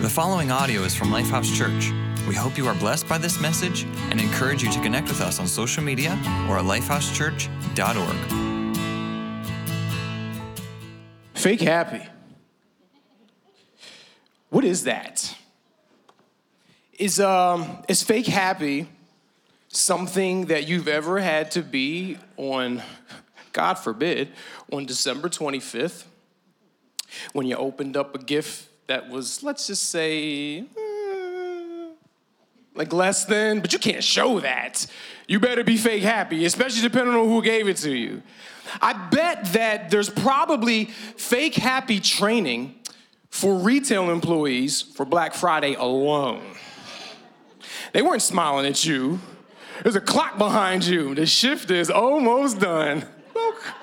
The following audio is from Lifehouse Church. We hope you are blessed by this message and encourage you to connect with us on social media or at lifehousechurch.org. Fake happy. What is that? Is um is fake happy something that you've ever had to be on God forbid on December 25th when you opened up a gift that was let's just say eh, like less than, but you can't show that. You better be fake happy, especially depending on who gave it to you. I bet that there's probably fake happy training for retail employees for Black Friday alone. They weren't smiling at you. There's a clock behind you. The shift is almost done.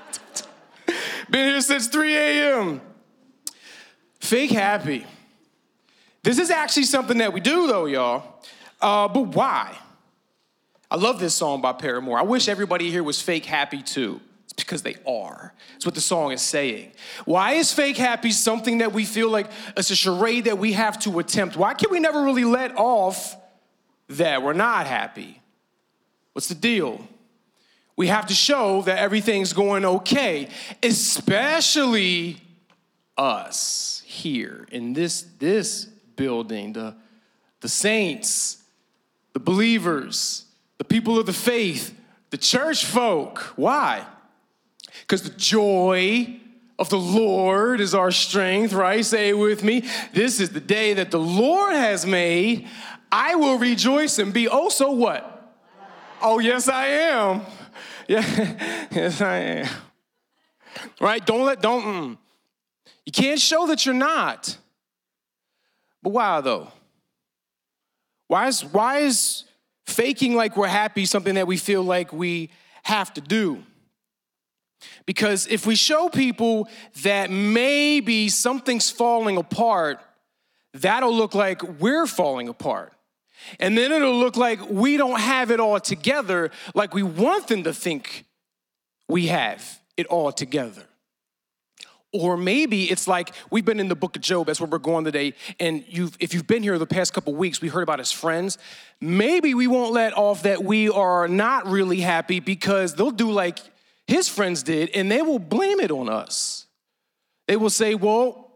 Been here since 3 a.m. Fake happy. This is actually something that we do, though, y'all. Uh, but why? I love this song by Paramore. I wish everybody here was fake happy too. It's because they are. It's what the song is saying. Why is fake happy something that we feel like it's a charade that we have to attempt? Why can we never really let off that we're not happy? What's the deal? We have to show that everything's going okay, especially us here in this, this building, the, the saints, the believers, the people of the faith, the church folk. Why? Because the joy of the Lord is our strength, right? Say it with me. This is the day that the Lord has made. I will rejoice and be also what? Oh, yes, I am. Yeah, yes, I am. Right? Don't let, don't, mm. You can't show that you're not. But why though? Why is, why is faking like we're happy something that we feel like we have to do? Because if we show people that maybe something's falling apart, that'll look like we're falling apart. And then it'll look like we don't have it all together like we want them to think we have it all together. Or maybe it's like we've been in the book of Job, that's where we're going today, and you've, if you've been here the past couple weeks, we heard about his friends. Maybe we won't let off that we are not really happy because they'll do like his friends did, and they will blame it on us. They will say, Well,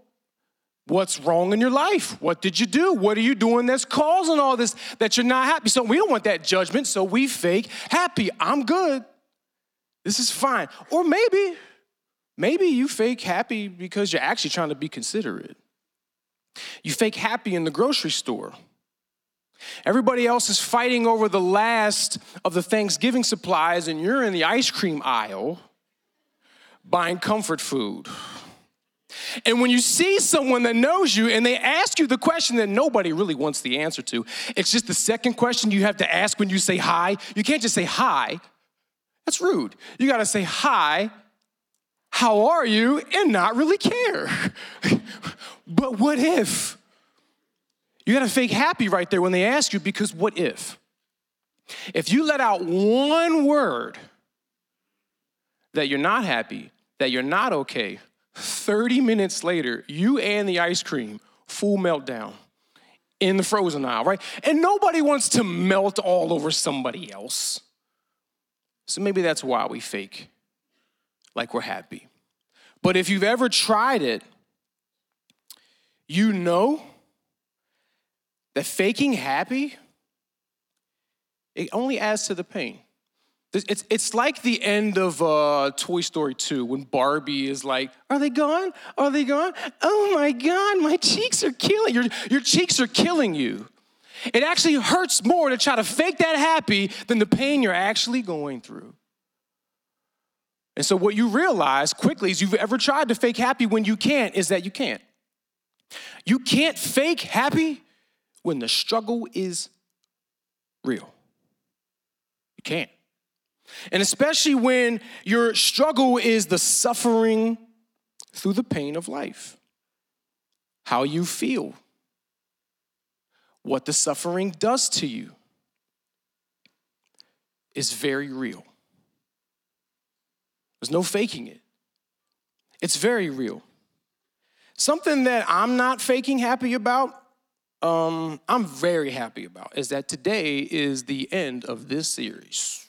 What's wrong in your life? What did you do? What are you doing that's causing all this that you're not happy? So we don't want that judgment, so we fake happy. I'm good. This is fine. Or maybe, maybe you fake happy because you're actually trying to be considerate. You fake happy in the grocery store. Everybody else is fighting over the last of the Thanksgiving supplies, and you're in the ice cream aisle buying comfort food. And when you see someone that knows you and they ask you the question that nobody really wants the answer to, it's just the second question you have to ask when you say hi. You can't just say hi, that's rude. You gotta say hi, how are you, and not really care. but what if? You gotta fake happy right there when they ask you because what if? If you let out one word that you're not happy, that you're not okay, 30 minutes later, you and the ice cream, full meltdown in the frozen aisle, right? And nobody wants to melt all over somebody else. So maybe that's why we fake like we're happy. But if you've ever tried it, you know that faking happy, it only adds to the pain. It's, it's like the end of uh, Toy Story 2 when Barbie is like, Are they gone? Are they gone? Oh my God, my cheeks are killing your, your cheeks are killing you. It actually hurts more to try to fake that happy than the pain you're actually going through. And so, what you realize quickly is you've ever tried to fake happy when you can't, is that you can't. You can't fake happy when the struggle is real. You can't. And especially when your struggle is the suffering through the pain of life, how you feel, what the suffering does to you is very real. There's no faking it, it's very real. Something that I'm not faking happy about um, I'm very happy about is that today is the end of this series.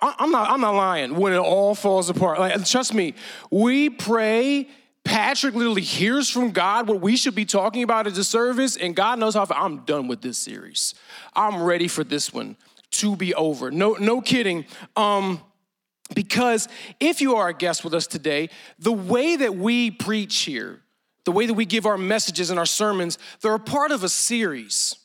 I'm not, I'm not lying. When it all falls apart, like trust me, we pray. Patrick literally hears from God what we should be talking about at the service, and God knows how. I'm done with this series. I'm ready for this one to be over. No, no kidding. Um, because if you are a guest with us today, the way that we preach here, the way that we give our messages and our sermons, they're a part of a series.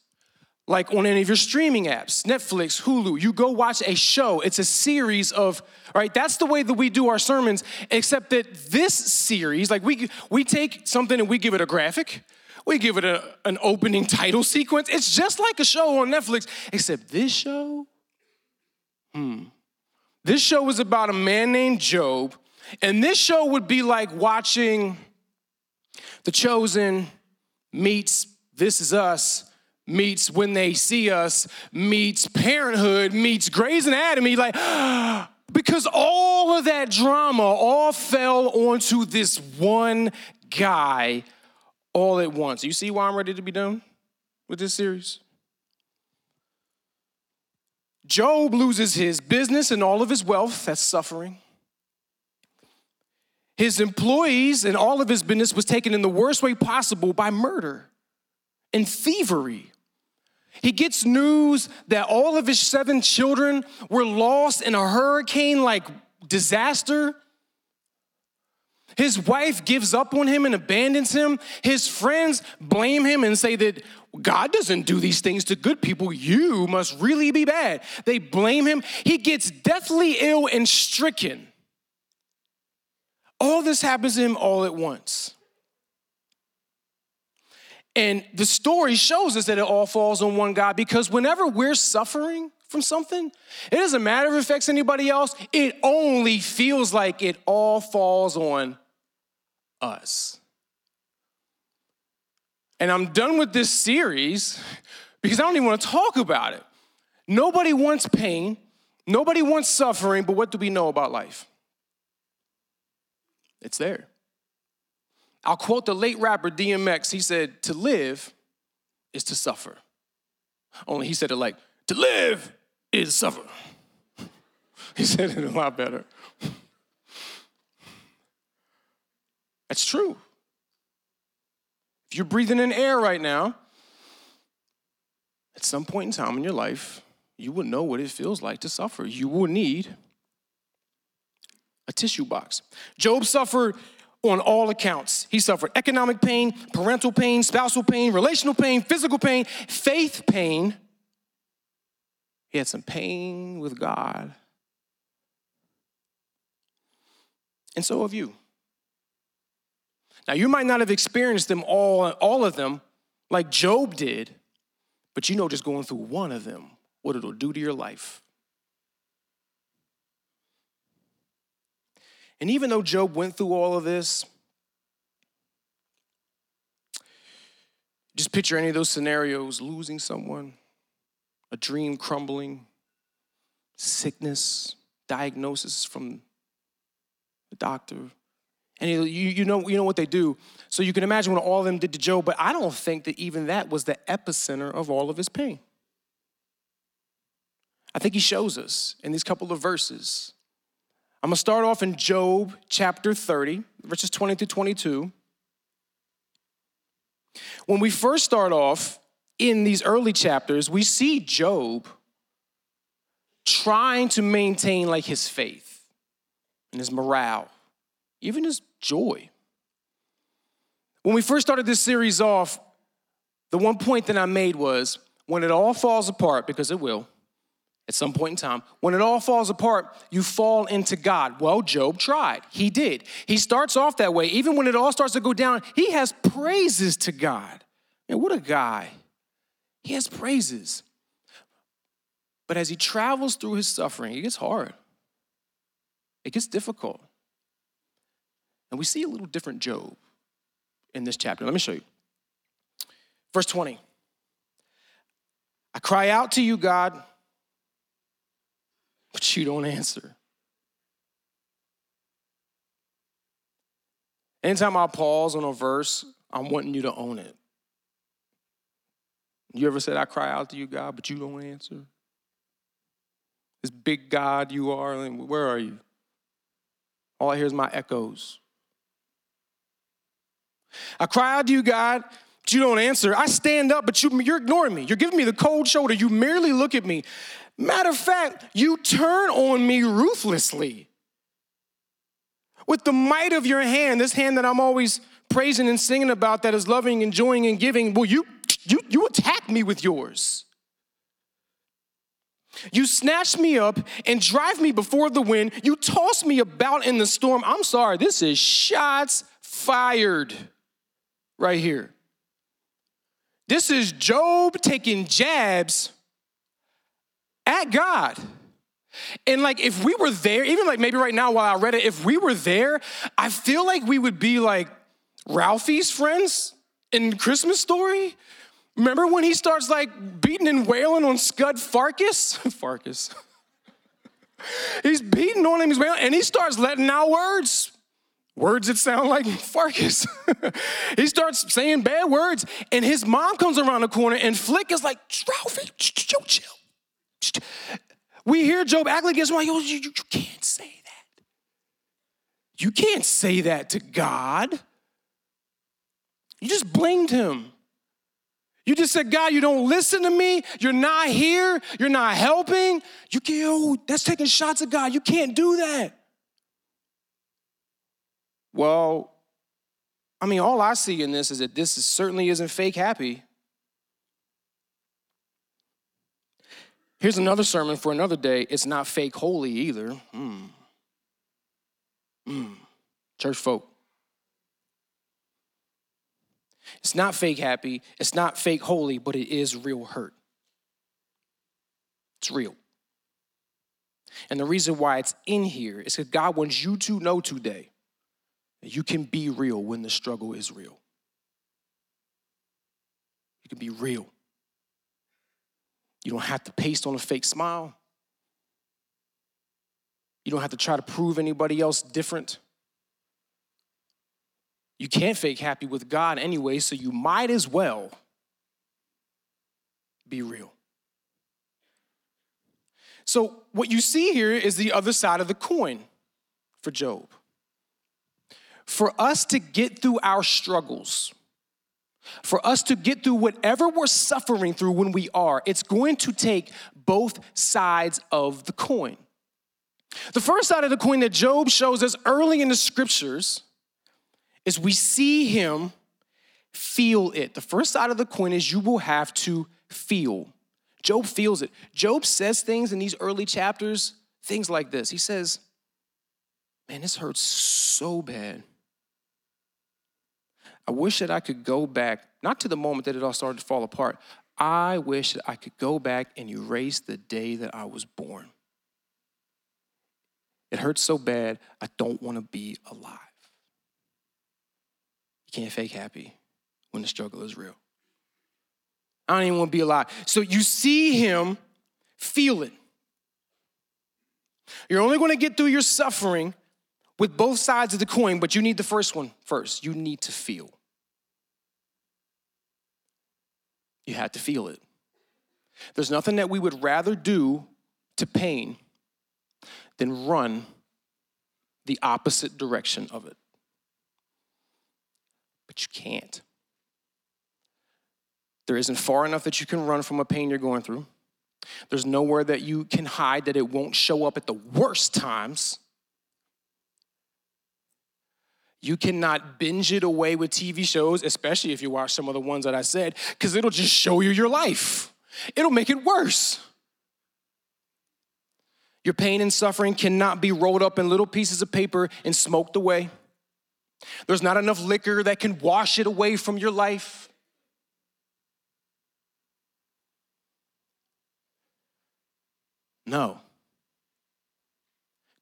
Like on any of your streaming apps, Netflix, Hulu, you go watch a show. It's a series of, right? That's the way that we do our sermons, except that this series, like we, we take something and we give it a graphic, we give it a, an opening title sequence. It's just like a show on Netflix, except this show, hmm. This show was about a man named Job, and this show would be like watching The Chosen meets This Is Us meets When They See Us meets Parenthood meets Grey's Anatomy, like, because all of that drama all fell onto this one guy all at once. You see why I'm ready to be done with this series? Job loses his business and all of his wealth, that's suffering. His employees and all of his business was taken in the worst way possible by murder and thievery. He gets news that all of his seven children were lost in a hurricane like disaster. His wife gives up on him and abandons him. His friends blame him and say that God doesn't do these things to good people. You must really be bad. They blame him. He gets deathly ill and stricken. All this happens to him all at once. And the story shows us that it all falls on one God because whenever we're suffering from something, it doesn't matter if it affects anybody else, it only feels like it all falls on us. And I'm done with this series because I don't even want to talk about it. Nobody wants pain, nobody wants suffering, but what do we know about life? It's there. I'll quote the late rapper DMX. He said, To live is to suffer. Only he said it like, To live is suffer. he said it a lot better. That's true. If you're breathing in air right now, at some point in time in your life, you will know what it feels like to suffer. You will need a tissue box. Job suffered on all accounts. He suffered economic pain, parental pain, spousal pain, relational pain, physical pain, faith pain. He had some pain with God. And so have you. Now, you might not have experienced them all, all of them like Job did, but you know just going through one of them, what it'll do to your life. And even though Job went through all of this, just picture any of those scenarios losing someone, a dream crumbling, sickness, diagnosis from the doctor, and you, you, know, you know what they do. So you can imagine what all of them did to Job, but I don't think that even that was the epicenter of all of his pain. I think he shows us in these couple of verses. I'm gonna start off in Job chapter 30, verses 20 to 22. When we first start off in these early chapters, we see Job trying to maintain like his faith and his morale, even his joy. When we first started this series off, the one point that I made was when it all falls apart, because it will at some point in time, when it all falls apart, you fall into God. Well, Job tried. He did. He starts off that way. Even when it all starts to go down, he has praises to God. Man, what a guy. He has praises. But as he travels through his suffering, it gets hard, it gets difficult. And we see a little different Job in this chapter. Let me show you. Verse 20. I cry out to you, God, but you don't answer. Anytime I pause on a verse, I'm wanting you to own it. You ever said, I cry out to you, God, but you don't answer? This big God you are, where are you? All I hear is my echoes. I cry out to you, God, but you don't answer. I stand up, but you, you're ignoring me. You're giving me the cold shoulder. You merely look at me. Matter of fact, you turn on me ruthlessly. With the might of your hand, this hand that I'm always praising and singing about that is loving, enjoying, and giving, well, you, you, you attack me with yours. You snatch me up and drive me before the wind. You toss me about in the storm. I'm sorry, this is shots fired right here. This is Job taking jabs at God. And like, if we were there, even like maybe right now while I read it, if we were there, I feel like we would be like Ralphie's friends in Christmas Story. Remember when he starts like beating and wailing on Scut Farkus? Farkus. he's beating on him, he's wailing, and he starts letting out words. Words that sound like Farkus. he starts saying bad words, and his mom comes around the corner, and Flick is like, Ralphie, chill, chill. We hear Job act like it's like, oh, you, you can't say that. You can't say that to God. You just blamed him. You just said, God, you don't listen to me. You're not here. You're not helping. You can't, oh, that's taking shots at God. You can't do that. Well, I mean, all I see in this is that this is, certainly isn't fake happy. Here's another sermon for another day. It's not fake holy either. Mm. Mm. Church folk. It's not fake happy. It's not fake holy, but it is real hurt. It's real. And the reason why it's in here is because God wants you to know today that you can be real when the struggle is real. You can be real. You don't have to paste on a fake smile. You don't have to try to prove anybody else different. You can't fake happy with God anyway, so you might as well be real. So, what you see here is the other side of the coin for Job. For us to get through our struggles, for us to get through whatever we're suffering through when we are, it's going to take both sides of the coin. The first side of the coin that Job shows us early in the scriptures is we see him feel it. The first side of the coin is you will have to feel. Job feels it. Job says things in these early chapters, things like this. He says, Man, this hurts so bad. I wish that I could go back, not to the moment that it all started to fall apart. I wish that I could go back and erase the day that I was born. It hurts so bad, I don't want to be alive. Can't fake happy when the struggle is real. I don't even want to be alive. So you see him feel it. You're only going to get through your suffering with both sides of the coin, but you need the first one first. You need to feel. You had to feel it. There's nothing that we would rather do to pain than run the opposite direction of it. But you can't. There isn't far enough that you can run from a pain you're going through. There's nowhere that you can hide that it won't show up at the worst times. You cannot binge it away with TV shows, especially if you watch some of the ones that I said, because it'll just show you your life. It'll make it worse. Your pain and suffering cannot be rolled up in little pieces of paper and smoked away. There's not enough liquor that can wash it away from your life. No.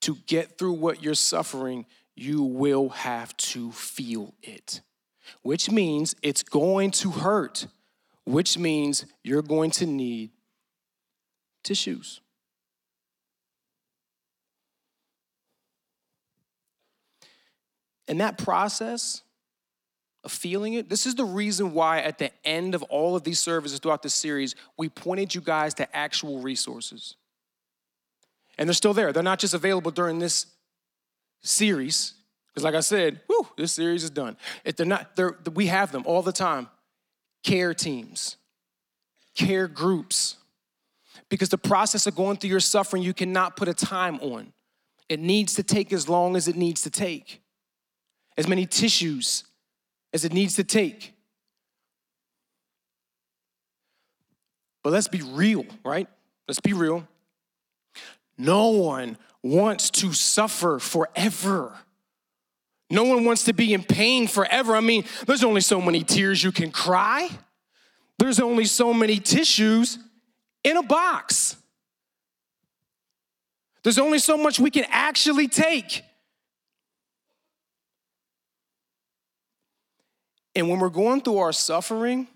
To get through what you're suffering, you will have to feel it, which means it's going to hurt, which means you're going to need tissues. And that process of feeling it. This is the reason why, at the end of all of these services throughout the series, we pointed you guys to actual resources. And they're still there. They're not just available during this series, because, like I said, whew, this series is done. If they're not, they're, we have them all the time. Care teams, care groups. Because the process of going through your suffering, you cannot put a time on. It needs to take as long as it needs to take, as many tissues as it needs to take. But let's be real, right? Let's be real. No one wants to suffer forever. No one wants to be in pain forever. I mean, there's only so many tears you can cry, there's only so many tissues in a box. There's only so much we can actually take. And when we're going through our suffering,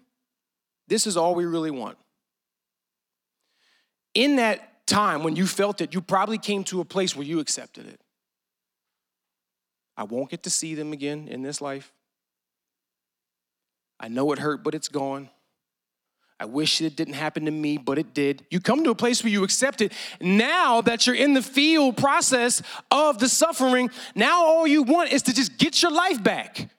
this is all we really want. In that time when you felt it, you probably came to a place where you accepted it. I won't get to see them again in this life. I know it hurt, but it's gone. I wish it didn't happen to me, but it did. You come to a place where you accept it. Now that you're in the field process of the suffering, now all you want is to just get your life back.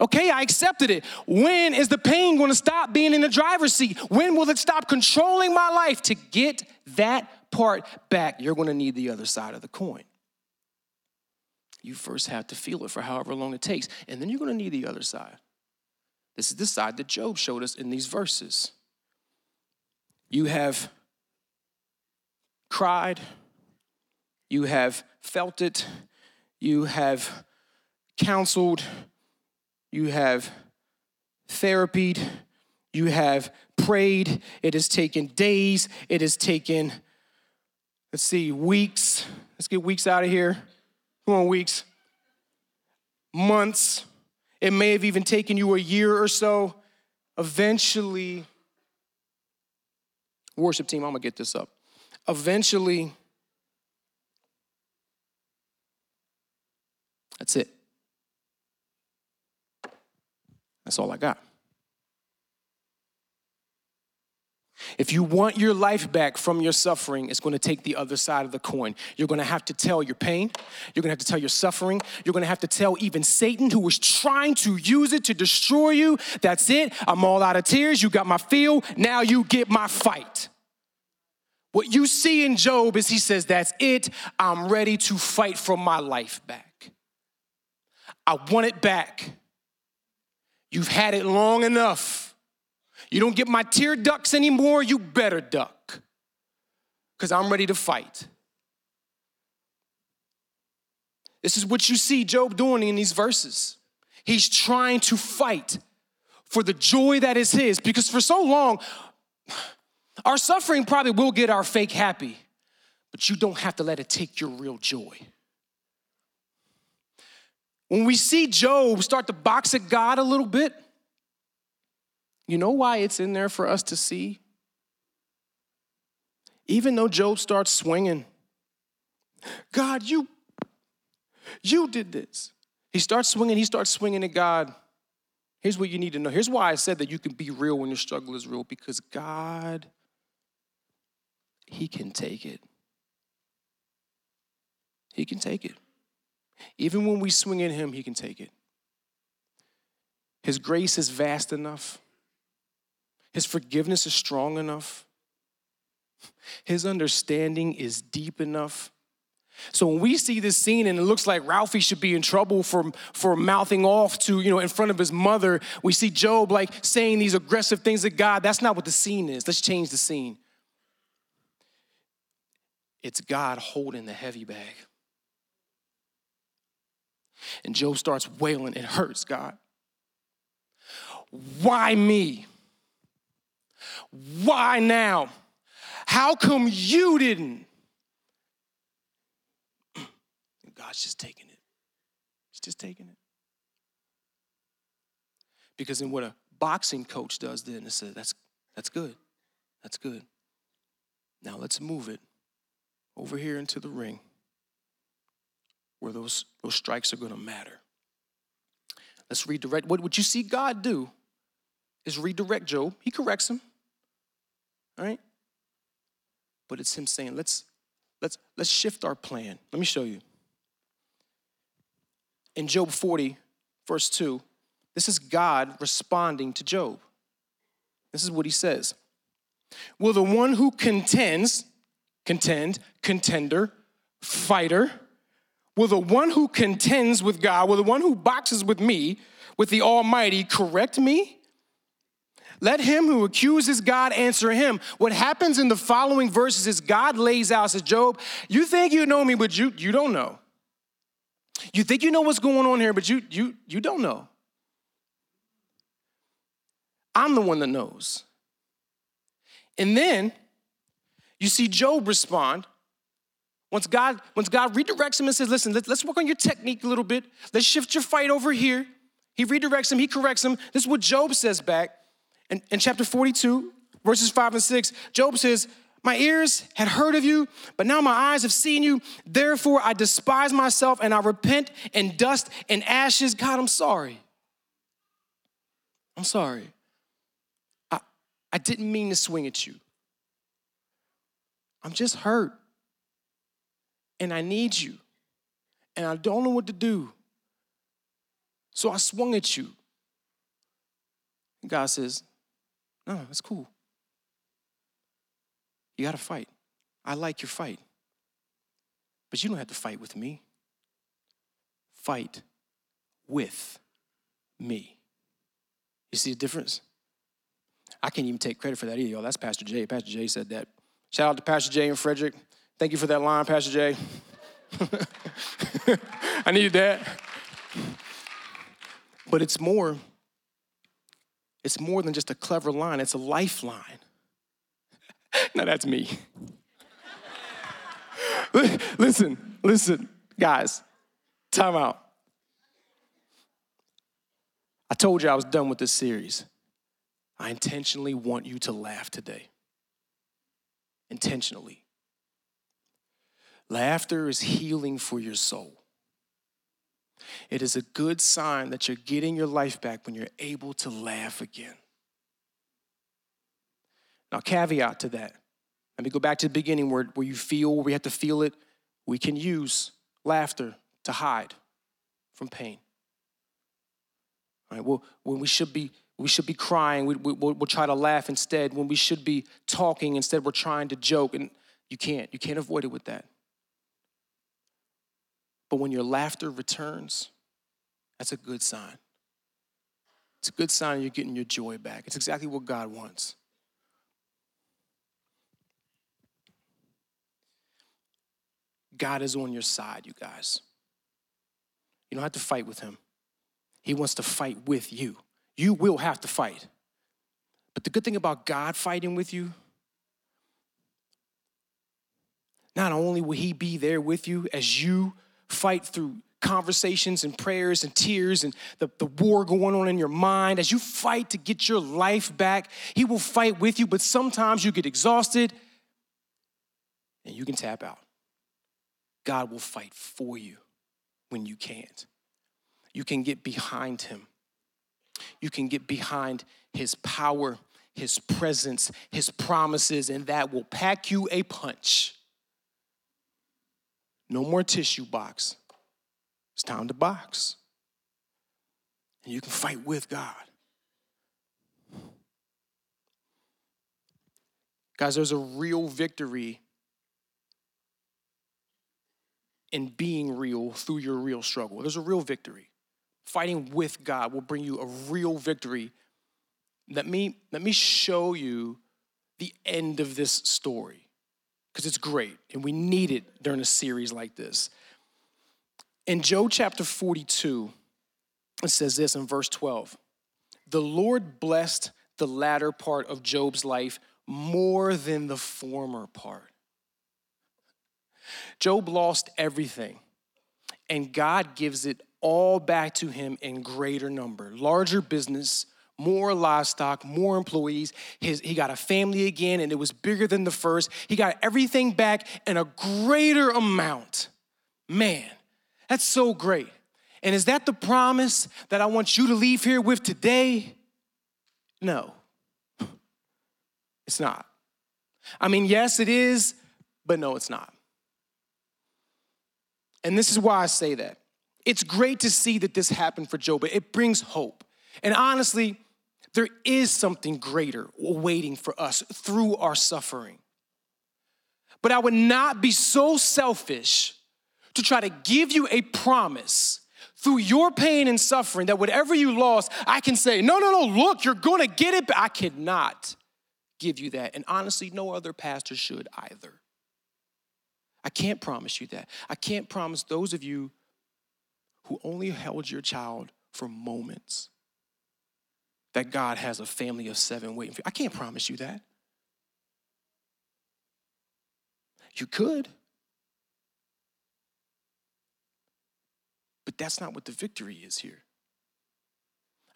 Okay, I accepted it. When is the pain going to stop being in the driver's seat? When will it stop controlling my life? To get that part back, you're going to need the other side of the coin. You first have to feel it for however long it takes, and then you're going to need the other side. This is the side that Job showed us in these verses. You have cried, you have felt it, you have counseled, you have therapied, you have prayed. It has taken days, it has taken, let's see, weeks. Let's get weeks out of here. Come on, weeks. Months. It may have even taken you a year or so. Eventually, Worship team, I'm gonna get this up. Eventually, that's it. That's all I got. If you want your life back from your suffering, it's going to take the other side of the coin. You're going to have to tell your pain. You're going to have to tell your suffering. You're going to have to tell even Satan, who was trying to use it to destroy you, that's it. I'm all out of tears. You got my feel. Now you get my fight. What you see in Job is he says, That's it. I'm ready to fight for my life back. I want it back. You've had it long enough. You don't get my tear ducts anymore, you better duck. Because I'm ready to fight. This is what you see Job doing in these verses. He's trying to fight for the joy that is his because for so long, our suffering probably will get our fake happy, but you don't have to let it take your real joy. When we see Job start to box at God a little bit, you know why it's in there for us to see? Even though Job starts swinging, God, you, you did this. He starts swinging, he starts swinging at God. Here's what you need to know. Here's why I said that you can be real when your struggle is real because God he can take it. He can take it. Even when we swing at Him, He can take it. His grace is vast enough, His forgiveness is strong enough, His understanding is deep enough. So when we see this scene and it looks like Ralphie should be in trouble for, for mouthing off to, you know, in front of his mother, we see Job like saying these aggressive things to God. That's not what the scene is. Let's change the scene. It's God holding the heavy bag. And Job starts wailing, It hurts, God. Why me? Why now? How come you didn't? And God's just taking it. He's just taking it. Because in what a boxing coach does then, is says, that's, that's good. That's good. Now let's move it over here into the ring where those, those strikes are going to matter. Let's redirect. What, what you see God do is redirect Job. He corrects him. All right? But it's him saying, let's, let's, let's shift our plan. Let me show you. In Job 40, verse 2, this is God responding to Job. This is what he says Will the one who contends, contend, contender, fighter, will the one who contends with God, will the one who boxes with me, with the Almighty, correct me? Let him who accuses God answer him. What happens in the following verses is God lays out, says, Job, you think you know me, but you, you don't know. You think you know what's going on here, but you, you, you don't know. I'm the one that knows. And then you see Job respond. Once God, once God redirects him and says, listen, let's, let's work on your technique a little bit. Let's shift your fight over here. He redirects him, he corrects him. This is what Job says back. In, in chapter 42, verses 5 and 6, Job says, My ears had heard of you, but now my eyes have seen you. Therefore, I despise myself and I repent in dust and ashes. God, I'm sorry. I'm sorry. I, I didn't mean to swing at you. I'm just hurt. And I need you. And I don't know what to do. So I swung at you. God says, no, it's cool. You got to fight. I like your fight. But you don't have to fight with me. Fight with me. You see the difference? I can't even take credit for that either, y'all. That's Pastor Jay. Pastor Jay said that. Shout out to Pastor Jay and Frederick. Thank you for that line, Pastor Jay. I needed that. But it's more it's more than just a clever line, it's a lifeline. now that's me. listen, listen, guys, time out. I told you I was done with this series. I intentionally want you to laugh today. Intentionally. Laughter is healing for your soul. It is a good sign that you're getting your life back when you're able to laugh again. Now, caveat to that. Let me go back to the beginning where, where you feel, where we have to feel it. We can use laughter to hide from pain. All right, well, when we should be we should be crying, we, we, we'll, we'll try to laugh instead. When we should be talking, instead we're trying to joke. And you can't. You can't avoid it with that. But when your laughter returns, that's a good sign. It's a good sign you're getting your joy back. It's exactly what God wants. God is on your side, you guys. You don't have to fight with him. He wants to fight with you. You will have to fight. But the good thing about God fighting with you, not only will he be there with you as you fight through conversations and prayers and tears and the, the war going on in your mind, as you fight to get your life back, He will fight with you, but sometimes you get exhausted and you can tap out. God will fight for you when you can't. You can get behind Him, you can get behind His power, His presence, His promises, and that will pack you a punch. No more tissue box. It's time to box. And you can fight with God. Guys, there's a real victory in being real through your real struggle. There's a real victory. Fighting with God will bring you a real victory. Let me, let me show you the end of this story because it's great and we need it during a series like this. In Job chapter 42, it says this in verse 12 The Lord blessed the latter part of Job's life more than the former part. Job lost everything, and God gives it all back to him in greater number larger business, more livestock, more employees. His, he got a family again, and it was bigger than the first. He got everything back in a greater amount. Man, that's so great. And is that the promise that I want you to leave here with today? No, it's not. I mean, yes, it is, but no, it's not. And this is why I say that. It's great to see that this happened for Job, but it brings hope. And honestly, there is something greater waiting for us through our suffering. But I would not be so selfish to try to give you a promise through your pain and suffering that whatever you lost, I can say, no, no, no, look, you're gonna get it. I cannot give you that. And honestly, no other pastor should either. I can't promise you that. I can't promise those of you who only held your child for moments that God has a family of seven waiting for you. I can't promise you that. You could. But that's not what the victory is here.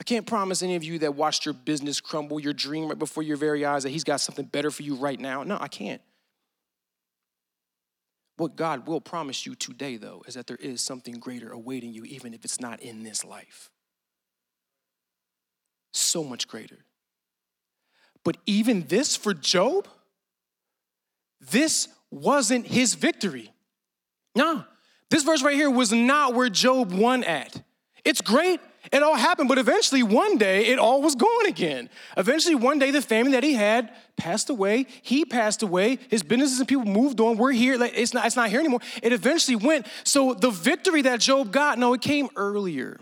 I can't promise any of you that watched your business crumble, your dream right before your very eyes, that He's got something better for you right now. No, I can't. What God will promise you today, though, is that there is something greater awaiting you, even if it's not in this life. So much greater. But even this for Job, this wasn't his victory. No, this verse right here was not where Job won at. It's great it all happened, but eventually one day it all was gone again. Eventually one day the family that he had passed away. He passed away. His businesses and people moved on. We're here. It's not, it's not here anymore. It eventually went. So the victory that Job got, no, it came earlier.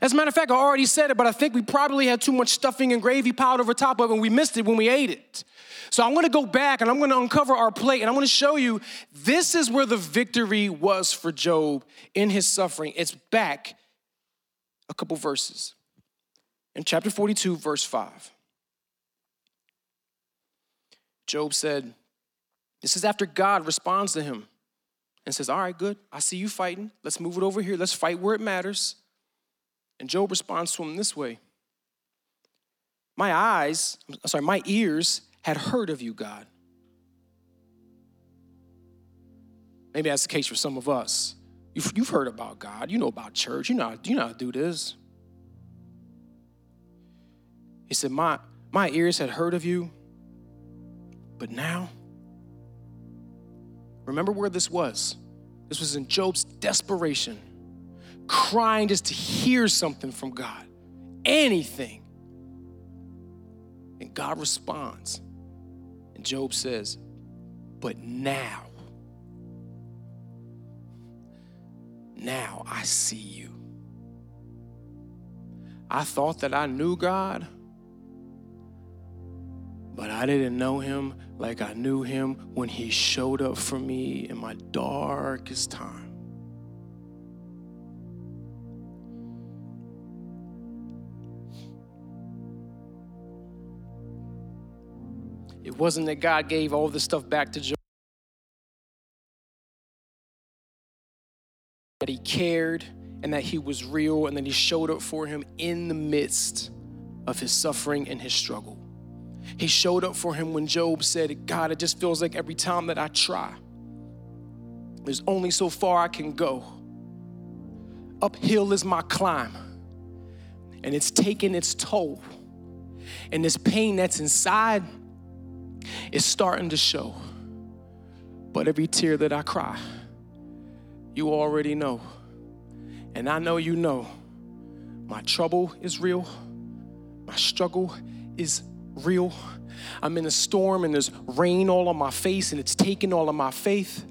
As a matter of fact, I already said it, but I think we probably had too much stuffing and gravy piled over top of it and we missed it when we ate it. So I'm gonna go back and I'm gonna uncover our plate and I'm gonna show you this is where the victory was for Job in his suffering. It's back a couple verses. In chapter 42, verse 5, Job said, This is after God responds to him and says, All right, good. I see you fighting. Let's move it over here. Let's fight where it matters. And Job responds to him this way My eyes, I'm sorry, my ears had heard of you, God. Maybe that's the case for some of us. You've, you've heard about God. You know about church. You know, how, you know how to do this. He said, my, my ears had heard of you, but now, remember where this was. This was in Job's desperation, crying just to hear something from God, anything. And God responds. And Job says, But now, Now I see you. I thought that I knew God, but I didn't know him like I knew him when he showed up for me in my darkest time. It wasn't that God gave all this stuff back to Job. that he cared and that he was real and that he showed up for him in the midst of his suffering and his struggle. He showed up for him when Job said, God, it just feels like every time that I try, there's only so far I can go. Uphill is my climb, and it's taking its toll. And this pain that's inside is starting to show. But every tear that I cry, you already know. And I know you know. My trouble is real. My struggle is real. I'm in a storm and there's rain all on my face and it's taking all of my faith.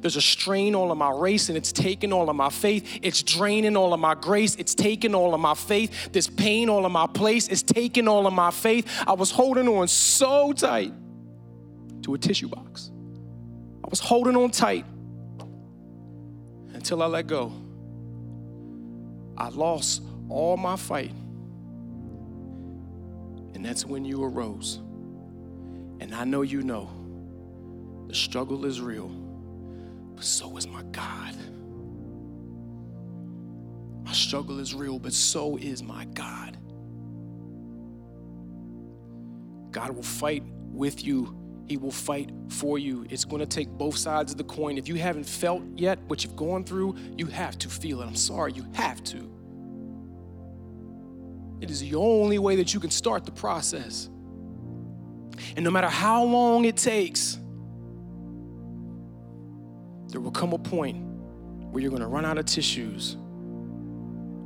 There's a strain all of my race and it's taking all of my faith. It's draining all of my grace. It's taking all of my faith. This pain all of my place. It's taking all of my faith. I was holding on so tight to a tissue box. I was holding on tight until I let go. I lost all my fight. And that's when you arose. And I know you know the struggle is real, but so is my God. My struggle is real, but so is my God. God will fight with you He will fight for you. It's going to take both sides of the coin. If you haven't felt yet what you've gone through, you have to feel it. I'm sorry, you have to. It is the only way that you can start the process. And no matter how long it takes, there will come a point where you're going to run out of tissues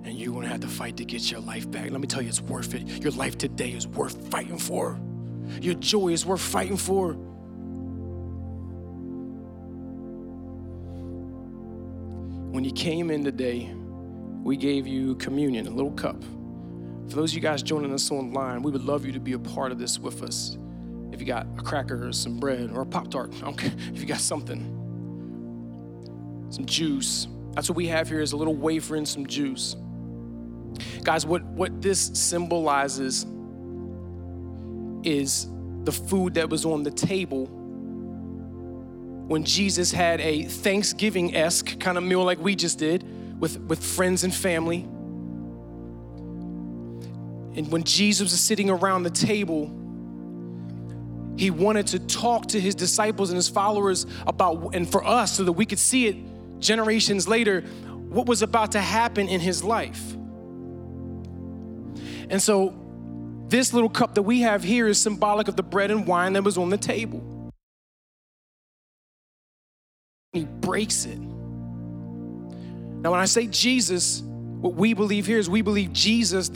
and you're going to have to fight to get your life back. Let me tell you, it's worth it. Your life today is worth fighting for. Your joy is worth fighting for. When you came in today, we gave you communion, a little cup. For those of you guys joining us online, we would love you to be a part of this with us. If you got a cracker or some bread or a Pop Tart, okay, if you got something, some juice. That's what we have here is a little wafer and some juice. Guys, what, what this symbolizes is the food that was on the table when Jesus had a Thanksgiving esque kind of meal like we just did with, with friends and family. And when Jesus was sitting around the table, he wanted to talk to his disciples and his followers about, and for us, so that we could see it generations later, what was about to happen in his life. And so, this little cup that we have here is symbolic of the bread and wine that was on the table. He breaks it. Now, when I say Jesus, what we believe here is we believe Jesus,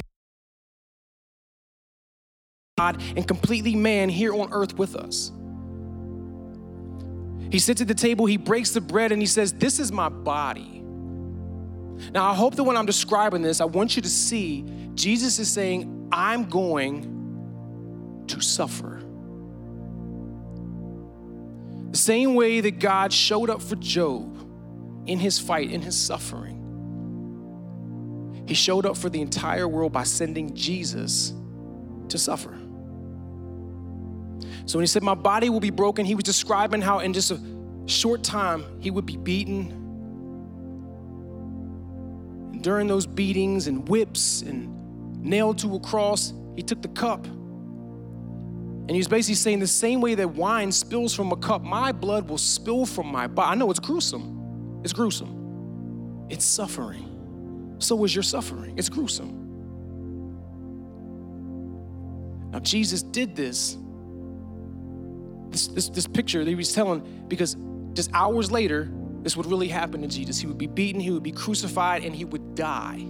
God, and completely man here on earth with us. He sits at the table, he breaks the bread, and he says, This is my body. Now, I hope that when I'm describing this, I want you to see Jesus is saying, I'm going to suffer. The same way that God showed up for Job in his fight, in his suffering, he showed up for the entire world by sending Jesus to suffer. So when he said, My body will be broken, he was describing how in just a short time he would be beaten. And during those beatings and whips and nailed to a cross, he took the cup. And he was basically saying the same way that wine spills from a cup, my blood will spill from my body. I know it's gruesome. It's gruesome. It's suffering. So is your suffering. It's gruesome. Now, Jesus did this. This, this, this picture that he was telling, because just hours later, this would really happen to Jesus. He would be beaten, he would be crucified, and he would die.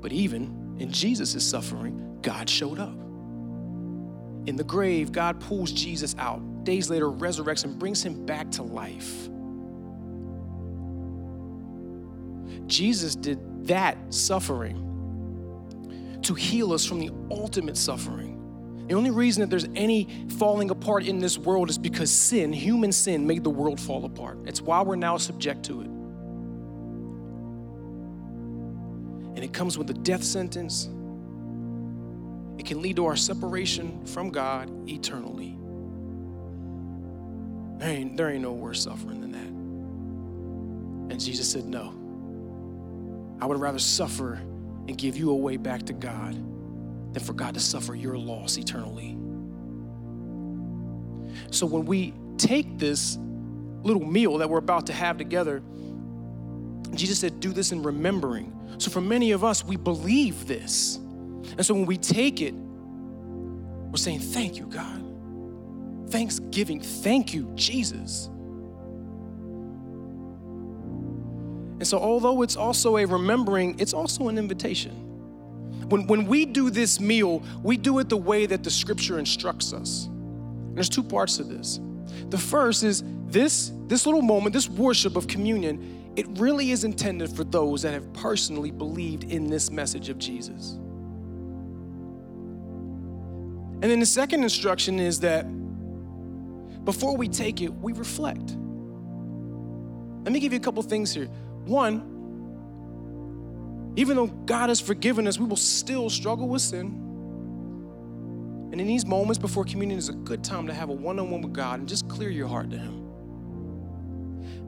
But even in Jesus' suffering, God showed up. In the grave, God pulls Jesus out. Days later, resurrects and brings him back to life. Jesus did that suffering to heal us from the ultimate suffering. The only reason that there's any falling apart in this world is because sin, human sin, made the world fall apart. It's why we're now subject to it. It comes with a death sentence, it can lead to our separation from God eternally. There ain't, there ain't no worse suffering than that. And Jesus said, No. I would rather suffer and give you a way back to God than for God to suffer your loss eternally. So when we take this little meal that we're about to have together, Jesus said, Do this in remembering. So for many of us, we believe this. And so when we take it, we're saying, Thank you, God. Thanksgiving. Thank you, Jesus. And so, although it's also a remembering, it's also an invitation. When, when we do this meal, we do it the way that the scripture instructs us. And there's two parts to this. The first is this, this little moment, this worship of communion it really is intended for those that have personally believed in this message of Jesus. And then the second instruction is that before we take it, we reflect. Let me give you a couple things here. One, even though God has forgiven us, we will still struggle with sin. And in these moments before communion is a good time to have a one on one with God and just clear your heart to Him.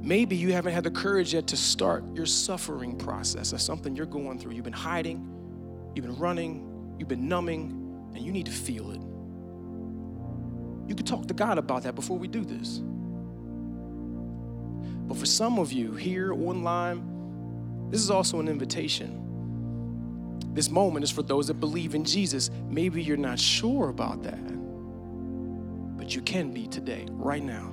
Maybe you haven't had the courage yet to start your suffering process. That's something you're going through. You've been hiding, you've been running, you've been numbing, and you need to feel it. You could talk to God about that before we do this. But for some of you here online, this is also an invitation. This moment is for those that believe in Jesus. Maybe you're not sure about that, but you can be today, right now.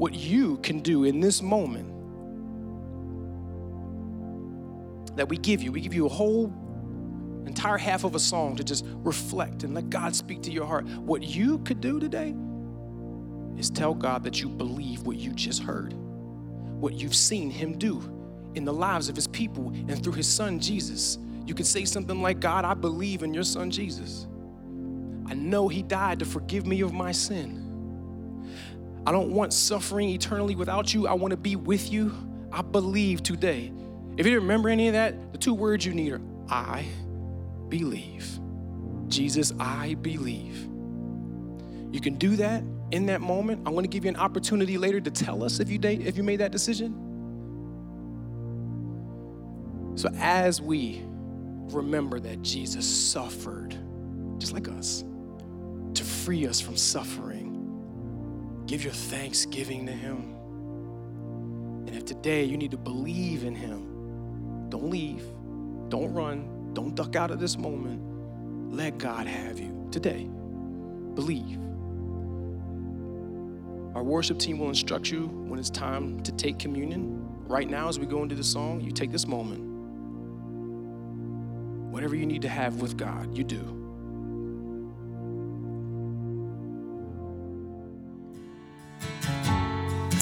What you can do in this moment that we give you, we give you a whole entire half of a song to just reflect and let God speak to your heart. What you could do today is tell God that you believe what you just heard, what you've seen Him do in the lives of His people and through His Son Jesus. You could say something like, God, I believe in your Son Jesus. I know He died to forgive me of my sin. I don't want suffering eternally without you. I want to be with you. I believe today. If you remember any of that, the two words you need are I believe. Jesus, I believe. You can do that in that moment. I'm going to give you an opportunity later to tell us if you date, if you made that decision. So as we remember that Jesus suffered just like us to free us from suffering, give your thanksgiving to him. And if today you need to believe in him, don't leave, don't run, don't duck out of this moment. Let God have you today. Believe. Our worship team will instruct you when it's time to take communion. Right now, as we go into the song, you take this moment. Whatever you need to have with God, you do.